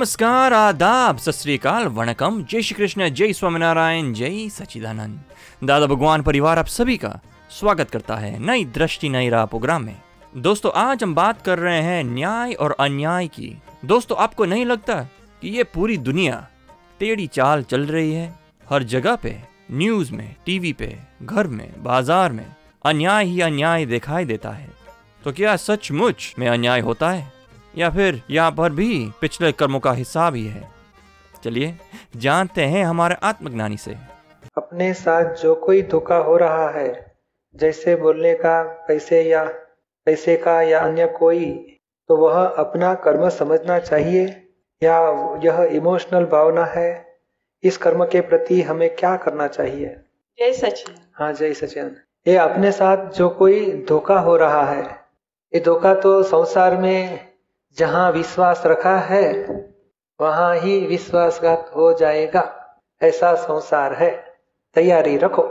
नमस्कार, आदाब, सत श्रीकाल वणकम। जय श्री कृष्ण, जय स्वामीनारायण, जय सचिदानंद दादा भगवान परिवार आप सभी का स्वागत करता है नई दृष्टि, नई राह प्रोग्राम में। दोस्तों, आज हम बात कर रहे हैं न्याय और अन्याय की। दोस्तों, आपको नहीं लगता कि ये पूरी दुनिया टेढ़ी चाल चल रही है? हर जगह पे, न्यूज़ में, टीवी पे, घर में, बाज़ार में अन्याय ही अन्याय दिखाई देता है। तो क्या सचमुच में अन्याय होता है? या फिर यहाँ पर भी पिछले कर्मों का हिसाब ही है। चलिए जानते हैं हमारे आत्मज्ञानी से। अपने साथ जो कोई धोखा हो रहा है जैसे बोलने का पैसे या पैसे का या अन्य कोई तो वह अपना कर्म समझना चाहिए या यह इमोशनल भावना है? इस कर्म के प्रति हमें क्या करना चाहिए? जय सचिन। हाँ जय सचिन। ये अपने साथ जो कोई धोखा हो रहा है ये धोखा तो संसार में जहाँ विश्वास रखा है वहाँ ही विश्वासघात हो जाएगा। ऐसा संसार है। तैयारी रखो।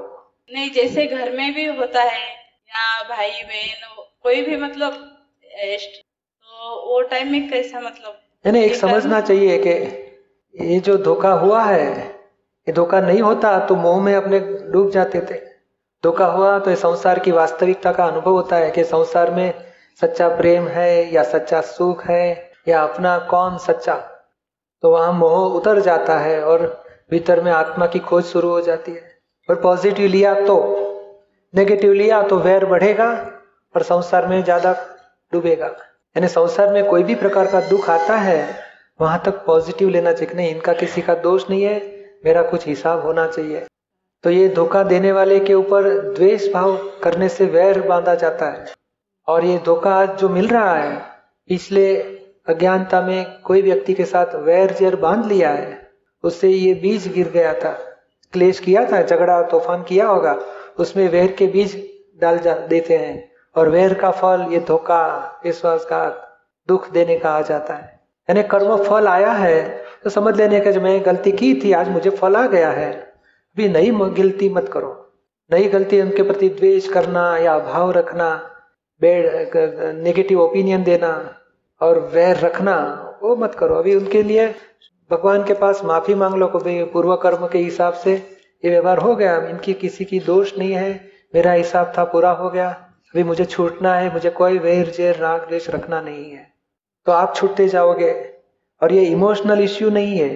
नहीं जैसे घर में भी होता है या भाई बहन कोई भी मतलब तो वो टाइम में कैसा मतलब? यानी एक समझना चाहिए कि ये जो धोखा हुआ है ये धोखा नहीं होता तो मोह में अपने डूब जाते थे। धोखा हुआ तो संसार की वास्तविकता का अनुभव होता है कि संसार में सच्चा प्रेम है या सच्चा सुख है या अपना कौन सच्चा? तो वहाँ मोह उतर जाता है और भीतर में आत्मा की खोज शुरू हो जाती है। और पॉजिटिव लिया तो नेगेटिव लिया तो वैर बढ़ेगा और संसार में ज़्यादा डूबेगा। यानी संसार में कोई भी प्रकार का दुख आता है, वहाँ तक पॉजिटिव लेना चाहिए। नहीं, इनका किसी का दोष नहीं है, मेरा कुछ हिसाब होना चाहिए। तो ये धोखा देने वाले के ऊपर द्वेष भाव करने से वैर बांधा जाता है। और ये धोखा जो मिल रहा है पिछले अज्ञानता में कोई व्यक्ति के साथ वैर जर बाँध लिया है, उससे ये बीज गिर गया था। क्लेश किया था, झगड़ा, तूफ़ान किया होगा, उसमें वैर के बीज डाल देते हैं। और वैर का फल, ये धोखा, विश्वासघात, दुख देने का आ जाता है। यानी कर्म फल आया है तो समझ लेने का जो मैं गलती की थी, आज मुझे फल आ गया है। अभी नई गलती मत करो। नई गलती उनके प्रति द्वेष करना या अभाव रखना नेगेटिव ओपिनियन देना और वैर रखना, वो मत करो। अभी उनके लिए भगवान के पास माफ़ी मांग लो को पूर्व कर्म के हिसाब से। ये व्यवहार हो गया। इनकी किसी की दोष नहीं है। मेरा हिसाब था पूरा हो गया। अभी मुझे छूटना है। मुझे कोई वैर, जेर, राग, द्वेष रखना नहीं है। तो आप छूटते जाओगे। और ये इमोशनल इश्यू नहीं है।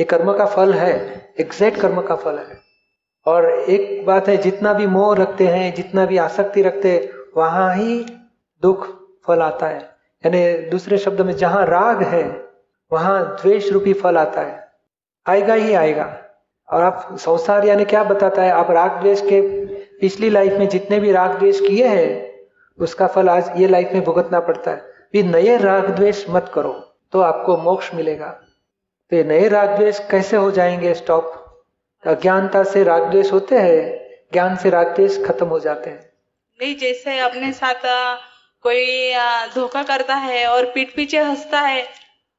ये कर्म का फल है। एग्जैक्ट कर्म का फल है। और एक बात है, जितना भी मोह रखते हैं, जितना भी आसक्ति रखते हैं वहाँ ही दुख फल आता है। यानी दूसरे शब्द में जहाँ राग है, वहाँ द्वेष रूपी फल आता है। आएगा ही आएगा। और आप संसार यानी क्या बताता है? आप राग द्वेष के पिछली लाइफ में जितने भी राग द्वेष किए हैं, उसका फल आज ये लाइफ में भुगतना पड़ता है। फिर नए राग द्वेष मत करो तो आपको मोक्ष मिलेगा। तो ये नए राग द्वेष कैसे हो जाएँगे? स्टॉप अज्ञानता से राग द्वेष होते हैं, ज्ञान से राग द्वेष खत्म हो जाते हैं। नहीं जैसे अपने साथ कोई धोखा करता है और पीठ पीछे हंसता है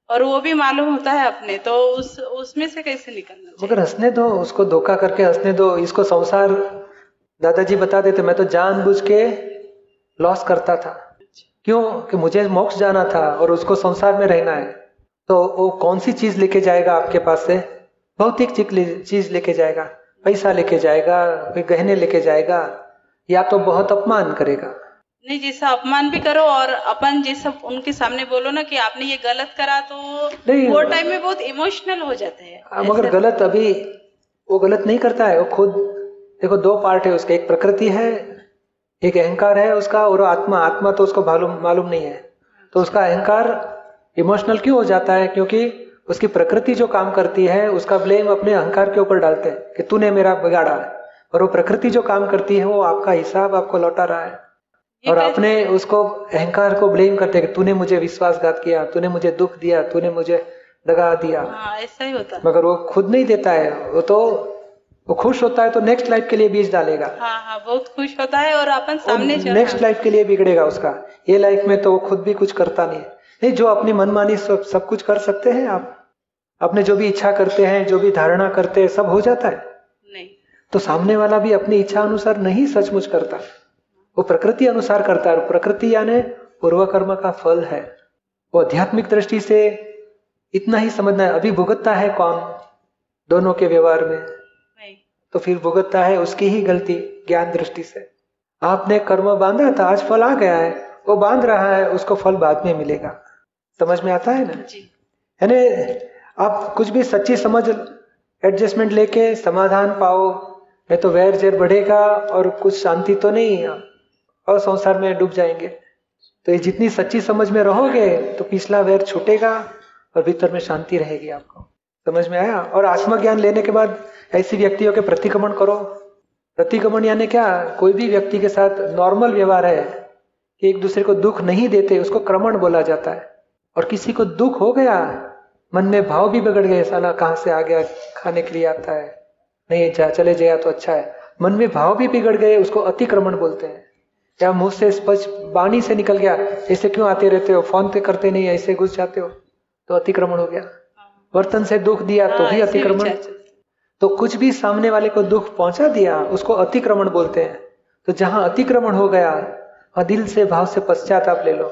और वो भी मालूम होता है अपने तो उस उसमें से कैसे निकलना मगर हंसने दो उसको धोखा करके हंसने दो इसको संसार दादाजी बता देते मैं तो जानबूझ के लॉस करता था। क्यों? कि मुझे मोक्ष जाना था और उसको संसार में रहना है। तो वो कौन सी चीज़ लेके जाएगा आपके पास से? भौतिक चीज़ लेके जाएगा पैसा लेके जाएगा कोई गहने लेके जाएगा या तो बहुत अपमान करेगा। नहीं जैसा अपमान भी करो और अपन जैसा उनके सामने बोलो ना कि आपने ये गलत करा तो नहीं। वो टाइम में बहुत इमोशनल हो जाते हैं। मगर गलत अभी वो गलत नहीं करता है वो खुद देखो दो पार्ट है उसका एक प्रकृति है एक अहंकार है उसका और आत्मा आत्मा तो उसको मालूम मालूम नहीं है। तो उसका अहंकार इमोशनल क्यों हो जाता है? क्योंकि उसकी प्रकृति जो काम करती है उसका ब्लेम अपने अहंकार के ऊपर डालते हैं कि तूने मेरा बिगाड़ा है। और वो प्रकृति जो काम करती है वो आपका हिसाब आपको लौटा रहा है। और आपने उसको अहंकार को ब्लेम करते कि तूने मुझे विश्वासघात किया तूने मुझे दुख दिया तूने मुझे दगा दिया। हाँ, ऐसा ही होता। मगर वो खुद नहीं देता है वो तो वो खुश होता है तो नेक्स्ट लाइफ के लिए बीज डालेगा। हाँ हाँ बहुत खुश होता है और अपन सामने नेक्स्ट लाइफ के लिए बिगड़ेगा उसका। ये लाइफ में तो वो खुद भी कुछ करता नहीं है। नहीं जो अपनी मनमानी सब सब कुछ कर सकते हैं आप अपने जो भी इच्छा करते हैं जो भी धारणा करते हैं सब हो जाता है। तो सामने वाला भी अपनी इच्छा अनुसार नहीं सचमुच करता। वो प्रकृति अनुसार करता है प्रकृति यानी पूर्व कर्म का फल है। वो आध्यात्मिक दृष्टि से इतना ही समझना है। अभी भुगतता है कौन? दोनों के व्यवहार में। तो फिर भुगतता है उसकी ही गलती ज्ञान दृष्टि से। आपने कर्म बांधा था आज फल आ गया है। वो बाँध रहा है उसको फल बाद में मिलेगा। समझ में आता है ना? यानी आप कुछ भी सच्ची समझ एडजस्टमेंट लेके समाधान पाओ नहीं तो वैर जैर बढ़ेगा और कुछ शांति तो नहीं और संसार में डूब जाएँगे। तो ये जितनी सच्ची समझ में रहोगे तो पिछला वैर छूटेगा और भीतर में शांति रहेगी आपको। समझ में आया? और आत्मज्ञान लेने के बाद ऐसी व्यक्तियों के प्रतिक्रमण करो। प्रतिक्रमण यानी क्या? कोई भी व्यक्ति के साथ नॉर्मल व्यवहार है कि एक दूसरे को दुख नहीं देते, उसको क्रमण बोला जाता है। और किसी को दुख हो गया, मन में भाव भी बिगड़ गए साला कहाँ से आ गया, खाने के लिए आता है। नहीं जा चले जाया तो अच्छा है। मन में भाव भी बिगड़ गए उसको अतिक्रमण बोलते हैं। या मुँह से स्पष्ट बाणी से निकल गया ऐसे क्यों आते रहते हो? फ़ोन पे करते नहीं ऐसे घुस जाते हो तो अतिक्रमण हो गया। वर्तन से दुख दिया तो हाँ, भी अतिक्रमण। तो कुछ भी सामने वाले को दुख पहुँचा दिया उसको अतिक्रमण बोलते हैं। तो जहाँ अतिक्रमण हो गया वहाँ दिल से भाव से पश्चाताप ले लो।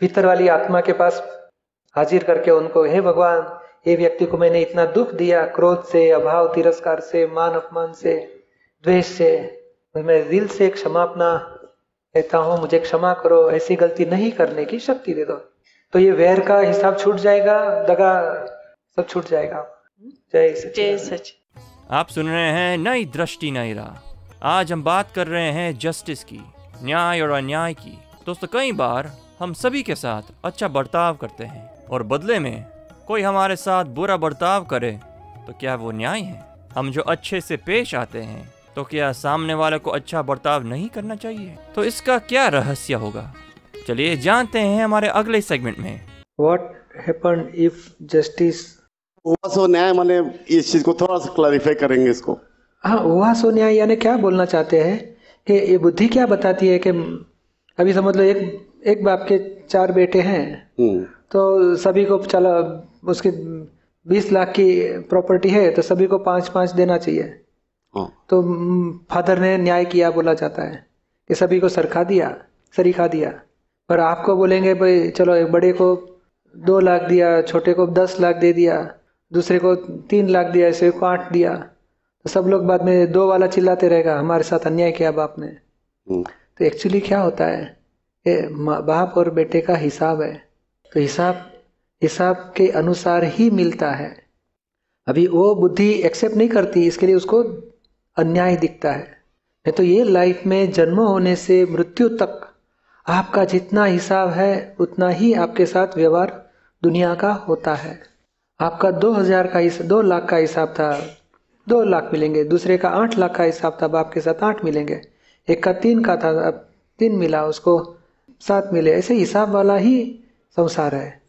भीतर वाली आत्मा के पास हाजिर करके उनको हे भगवान ये व्यक्ति को मैंने इतना दुख दिया क्रोध से अभाव तिरस्कार से मान अपमान से द्वेष से मैं दिल से क्षमापना कहता हूँ मुझे क्षमा करो ऐसी गलती नहीं करने की शक्ति दे दो। तो ये वैर का हिसाब छूट जाएगा दगा सब छूट जाएगा। जय सच जय सच आप सुन रहे हैं नई दृष्टि नई राह। आज हम बात कर रहे हैं जस्टिस की न्याय और अन्याय की। दोस्तों कई बार हम सभी के साथ अच्छा बर्ताव करते हैं और बदले में कोई हमारे साथ बुरा बर्ताव करे तो क्या वो न्याय है? हम जो अच्छे से पेश आते हैं तो क्या सामने वाले को अच्छा बर्ताव नहीं करना चाहिए? तो इसका क्या रहस्य होगा? चलिए जानते हैं हमारे अगले सेगमेंट में। What happened if justice सो न्याय माने इस चीज़ को थोड़ा सा क्लैरिफाई करेंगे इसको। हाँ हुआ सो न्याय यानी क्या बोलना चाहते हैं? कि ये बुद्धि क्या बताती है कि अभी समझ लो एक एक बाप के चार बेटे हैं। हम्म। तो सभी को चला उसके बीस लाख की प्रॉपर्टी है तो सभी को पाँच पाँच देना चाहिए। हाँ। तो फादर ने न्याय किया बोला जाता है कि सभी को सरखा दिया सरीखा दिया। पर आपको बोलेंगे भाई चलो एक बड़े को दो लाख दिया छोटे को दस लाख दे दिया दूसरे को तीन लाख दिया ऐसे को आठ दिया। तो सब लोग बाद में दो वाला चिल्लाते रहेगा हमारे साथ अन्याय किया बाप ने। हम्म तो एक्चुअली क्या होता है ये बाप और बेटे का हिसाब है। तो हिसाब हिसाब के अनुसार ही मिलता है। अभी वो बुद्धि एक्सेप्ट नहीं करती, इसके लिए उसको अन्याय दिखता है। नहीं तो ये लाइफ में जन्म होने से मृत्यु तक आपका जितना हिसाब है, उतना ही आपके साथ व्यवहार दुनिया का होता है। आपका दो हज़ार का हिस- दो लाख का हिसाब था, दो लाख मिलेंगे। दूसरे का आठ लाख का हिसाब था बाप के साथ आठ मिलेंगे। एक का तीन का था, अब तीन मिला, उसको सात मिले। ऐसे हिसाब वाला ही संसार है।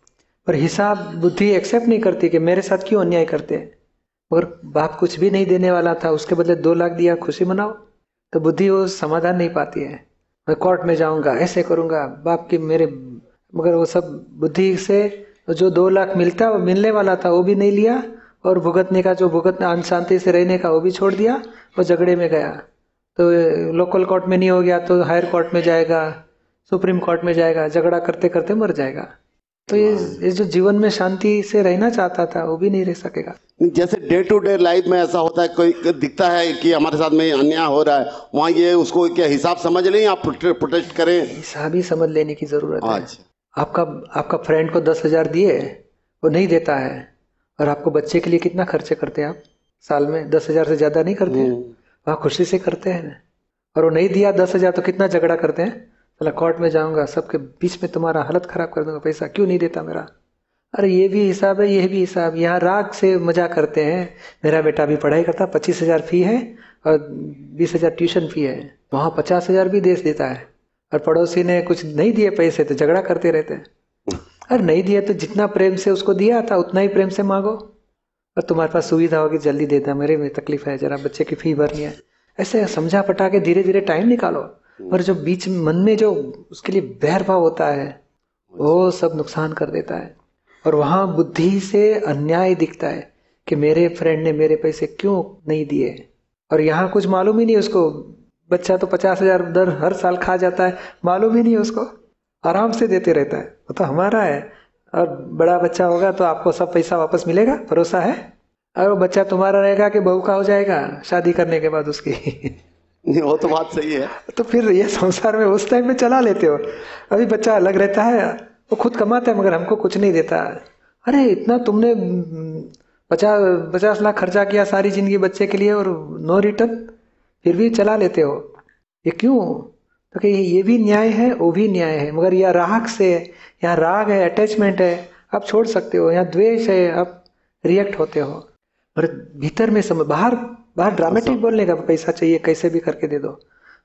पर हिसाब बुद्धि एक्सेप्ट नहीं करती कि मेरे साथ क्यों अन्याय करते हैं? और बाप कुछ भी नहीं देने वाला था, उसके बदले दो लाख दिया, खुशी मनाओ। तो बुद्धि वो समाधान नहीं पाती है। मैं कोर्ट में जाऊँगा, ऐसे करूँगा, बाप की मेरे, मगर वो सब बुद्धि से जो दो लाख मिलता मिलने वाला था, वो भी नहीं लिया, और भुगतने का जो भुगतना शांति से रहने का, वो भी छोड़ दिया, वो झगड़े में गया। तो लोकल कोर्ट में नहीं हो गया तो हायर कोर्ट में जाएगा। सुप्रीम कोर्ट में जाएगा झगड़ा करते करते मर जाएगा। तो ये ये जो जीवन में शांति से रहना चाहता था वो भी नहीं रह सकेगा। जैसे डे टू डे लाइफ में ऐसा होता है कोई दिखता है कि हमारे साथ में अन्याय हो रहा है वहाँ ये उसको क्या हिसाब समझ लें आप प्रोटेस्ट करें? हिसाब ही समझ लेने की ज़रूरत है। अच्छा। आपका आपका फ्रेंड को दस हज़ार दिए वो नहीं देता है। और आपको बच्चे के लिए कितना खर्चे करते हैं आप? साल में दस हज़ार से ज़्यादा नहीं करते हैं? हम्म, वहाँ खुशी से करते हैं और वो नहीं दिया दस हज़ार तो कितना झगड़ा करते हैं? चला कोर्ट में जाऊँगा, सबके बीच में तुम्हारा हालत खराब कर दूँगा, पैसा क्यों नहीं देता मेरा? अरे ये भी हिसाब है ये भी हिसाब, यहाँ राग से मज़ा करते हैं। मेरा बेटा भी पढ़ाई करता, पच्चीस हज़ार फ़ी है और बीस हज़ार ट्यूशन फ़ी है। वहाँ पचास हज़ार भी देश देता है। और पड़ोसी ने कुछ नहीं दिए पैसे तो झगड़ा करते रहते हैं। अरे नहीं दिया तो जितना प्रेम से उसको दिया था, उतना ही प्रेम से मांगो। और तुम्हारे पास सुविधा होगी, जल्दी देता मेरे में तकलीफ़ है, जरा बच्चे की फ़ी भरनी है। ऐसे समझा पटा के धीरे धीरे टाइम निकालो। और जो बीच मन में जो उसके लिए बैर भाव होता है, वो सब नुकसान कर देता है। और वहाँ बुद्धि से अन्याय दिखता है कि मेरे फ्रेंड ने मेरे पैसे क्यों नहीं दिए और यहाँ कुछ मालूम ही नहीं उसको। बच्चा तो पचास हज़ार दर हर साल खा जाता है, मालूम ही नहीं उसको। आराम से देते रहता है। वो तो हमारा है। और बड़ा बच्चा होगा तो आपको सब पैसा वापस मिलेगा? भरोसा है? और वो बच्चा तुम्हारा रहेगा कि बहू का हो जाएगा? शादी करने के बाद उसकी। नहीं, वो तो बात सही है। तो फिर ये संसार में उस टाइम में चला लेते हो। अभी बच्चा अलग रहता है, वो खुद कमाता है, मगर हमको कुछ नहीं देता। अरे, इतना तुमने पचास पचास लाख खर्चा किया सारी ज़िंदगी बच्चे के लिए और नो रिटर्न फिर भी चला लेते हो। ये क्यों? तो कि ये भी न्याय है, वो भी न्याय है। मगर यह राग से, यहाँ राग है अटैचमेंट है, आप छोड़ सकते हो। यहाँ द्वेष है, आप रिएक्ट होते हो। और भीतर में समझ बाहर बाहर ड्रामेटिक बोलने का पैसा चाहिए कैसे भी करके दे दो।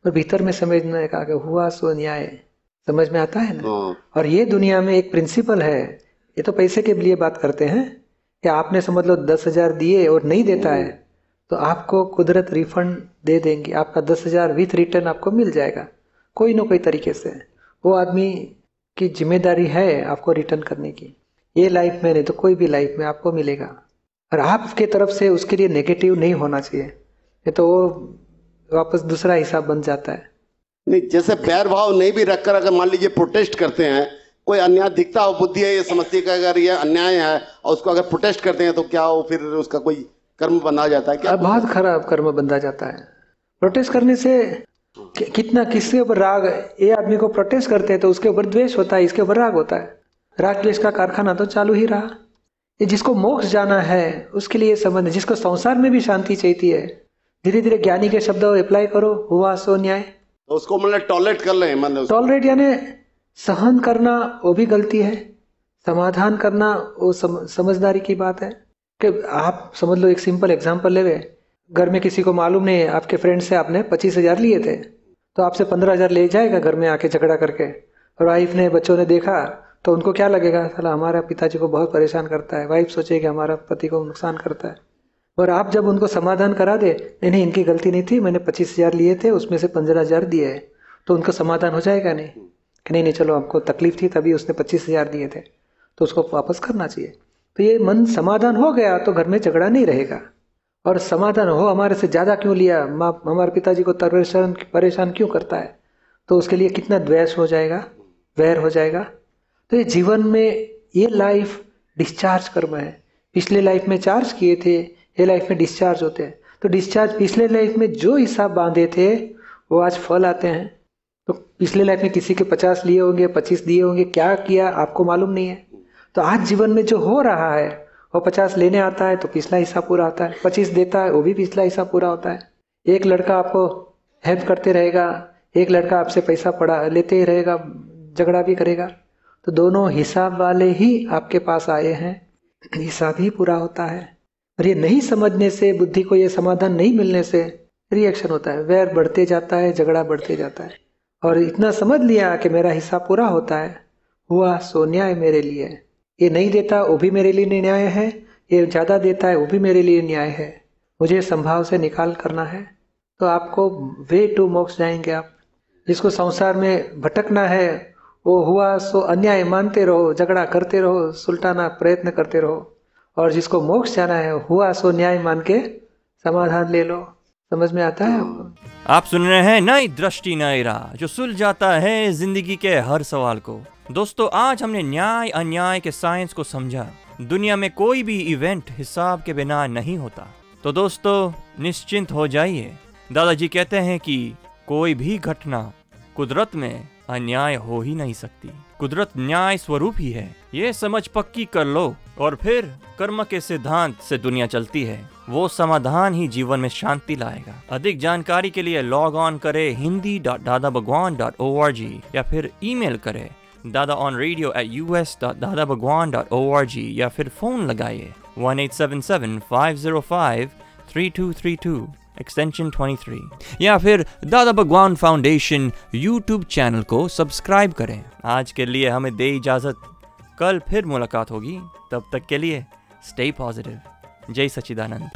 पर भीतर में समझने का कि हुआ सो न्याय समझ में आता है ना? हाँ। और ये दुनिया में एक प्रिंसिपल है ये तो पैसे के लिए बात करते हैं कि आपने समझ लो दस हज़ार दिए और नहीं देता है तो आपको कुदरत रिफंड दे देंगी आपका दस हज़ार विथ रिटर्न आपको मिल जाएगा कोई ना कोई तरीके से। वो आदमी की ज़िम्मेदारी है आपको रिटर्न करने की। ये लाइफ में नहीं तो कोई भी लाइफ में आपको मिलेगा। और आपके तरफ़ से उसके लिए नेगेटिव नहीं होना चाहिए। ये तो वो वापस दूसरा हिसाब बन जाता है। नहीं जैसे बैर भाव नहीं भी रखकर अगर मान लीजिए प्रोटेस्ट करते हैं कोई अन्याय दिखता हो बुद्धि है ये समझती है अगर ये अन्याय है और उसको अगर प्रोटेस्ट करते हैं तो क्या वो फिर उसका कोई कर्म बना जाता है क्या? बहुत खराब कर्म बंधा जाता है। प्रोटेस्ट करने से कि- कितना किसके ऊपर राग? ये आदमी को प्रोटेस्ट करते हैं तो उसके ऊपर द्वेष होता है इसके ऊपर राग होता है। राग द्वेष का कारखाना तो चालू ही रहा। जिसको मोक्ष जाना है उसके लिए संबंध जिसको संसार में भी शांति चाहती है धीरे धीरे ज्ञानी के शब्द अप्लाई करो हुआ सो न्याय। तो उसको मतलब टॉयलेट कर ले मतलब टॉलरेट यानी सहन करना वो भी गलती है। समाधान करना वो सम, समझदारी की बात है। कि आप समझ लो एक सिंपल एग्जांपल ले गए। घर में किसी को मालूम नहीं है आपके फ्रेंड से आपने पच्चीस हज़ार लिए थे। तो आपसे पंद्रह हज़ार ले जाएगा घर में आके झगड़ा करके। और वाइफ ने बच्चों ने देखा तो उनको क्या लगेगा? साला, हमारा पिताजी को बहुत परेशान करता है। वाइफ सोचेगी हमारा पति को नुकसान करता है। और आप जब उनको समाधान करा दे, नहीं नहीं, इनकी गलती नहीं थी। मैंने पच्चीस हज़ार लिए थे, उसमें से पंद्रह हज़ार दिए है। तो उनका समाधान हो जाएगा नहीं? कि नहीं नहीं, चलो, आपको तकलीफ़ थी, तभी उसने पच्चीस हज़ार दिए थे। तो उसको वापस करना चाहिए। तो ये मन समाधान हो गया तो घर में झगड़ा नहीं रहेगा। और समाधान हो हमारे से ज़्यादा क्यों लिया? माँ, हमारे पिताजी को परेशान परेशान क्यों करता है? तो उसके लिए कितना द्वेष हो जाएगा? वैर हो जाएगा। तो ये जीवन में ये लाइफ डिस्चार्ज कर्म है। पिछले लाइफ में चार्ज किए थे, ये लाइफ में डिस्चार्ज होते हैं। तो डिस्चार्ज पिछले लाइफ में जो हिसाब बांधे थे, वो आज फल आते हैं। तो पिछले लाइफ में किसी के पचास लिए होंगे, पच्चीस दिए होंगे, क्या किया आपको मालूम नहीं है। तो आज जीवन में जो हो रहा है, वो पचास लेने आता है तो पिछला हिस्सा पूरा होता है। पच्चीस देता है, वो भी पिछला हिस्सा पूरा होता है। एक लड़का आपको हेल्प करते रहेगा, एक लड़का आपसे पैसा पड़ा लेते ही रहेगा, झगड़ा भी करेगा। तो दोनों हिसाब वाले ही आपके पास आए हैं। हिसाब ही पूरा होता है। और ये नहीं समझने से, बुद्धि को ये समाधान नहीं मिलने से रिएक्शन होता है। वैर बढ़ते जाता है, झगड़ा बढ़ते जाता है। और इतना समझ लिया कि मेरा हिस्सा पूरा होता है। हुआ, सो न्याय मेरे लिए ये नहीं देता, वो भी मेरे लिए न्याय है। ये ज़्यादा देता है, वो भी मेरे लिए न्याय है। मुझे संभाव से निकाल करना है। तो आपको वे टू मोक्ष जाएँगे आप। जिसको संसार में भटकना है वो हुआ सो अन्याय मानते रहो, झगड़ा करते रहो, सुलटाना प्रयत्न करते रहो। और जिसको मोक्ष जाना है, हुआ सो न्याय मान के समाधान ले लो। समझ में आता है? आप सुन रहे हैं नई दृष्टि, नई राह, जो सुल जाता है ज़िंदगी के हर सवाल को। दोस्तों, आज हमने न्याय, अन्याय के साइंस को समझा। दुनिया में कोई भी इवेंट हिसाब के बिना नहीं होता। तो दोस्तों, निश्चिंत हो जाइए। दादाजी कहते हैं कि कोई भी घटना कुदरत में अन्याय हो ही नहीं सकती। कुदरत न्याय स्वरूप ही है। ये समझ पक्की कर लो। और फिर कर्म के सिद्धांत से दुनिया चलती है। वो समाधान ही जीवन में शांति लाएगा। अधिक जानकारी के लिए लॉग ऑन करे Hindi dot Dada Bhagwan dot O R G या फिर ईमेल करे Dada on radio at U S dot Dada Bhagwan dot O R G या फिर फ़ोन लगाइए। One eight seven seven five zero five three two three two extension 23 या फिर Dada Bhagwan foundation YouTube channel को subscribe करें। आज के लिए हमें दे इजाज़त। कल फिर मुलाकात होगी। तब तक के लिए स्टे पॉजिटिव जय सच्चिदानंद।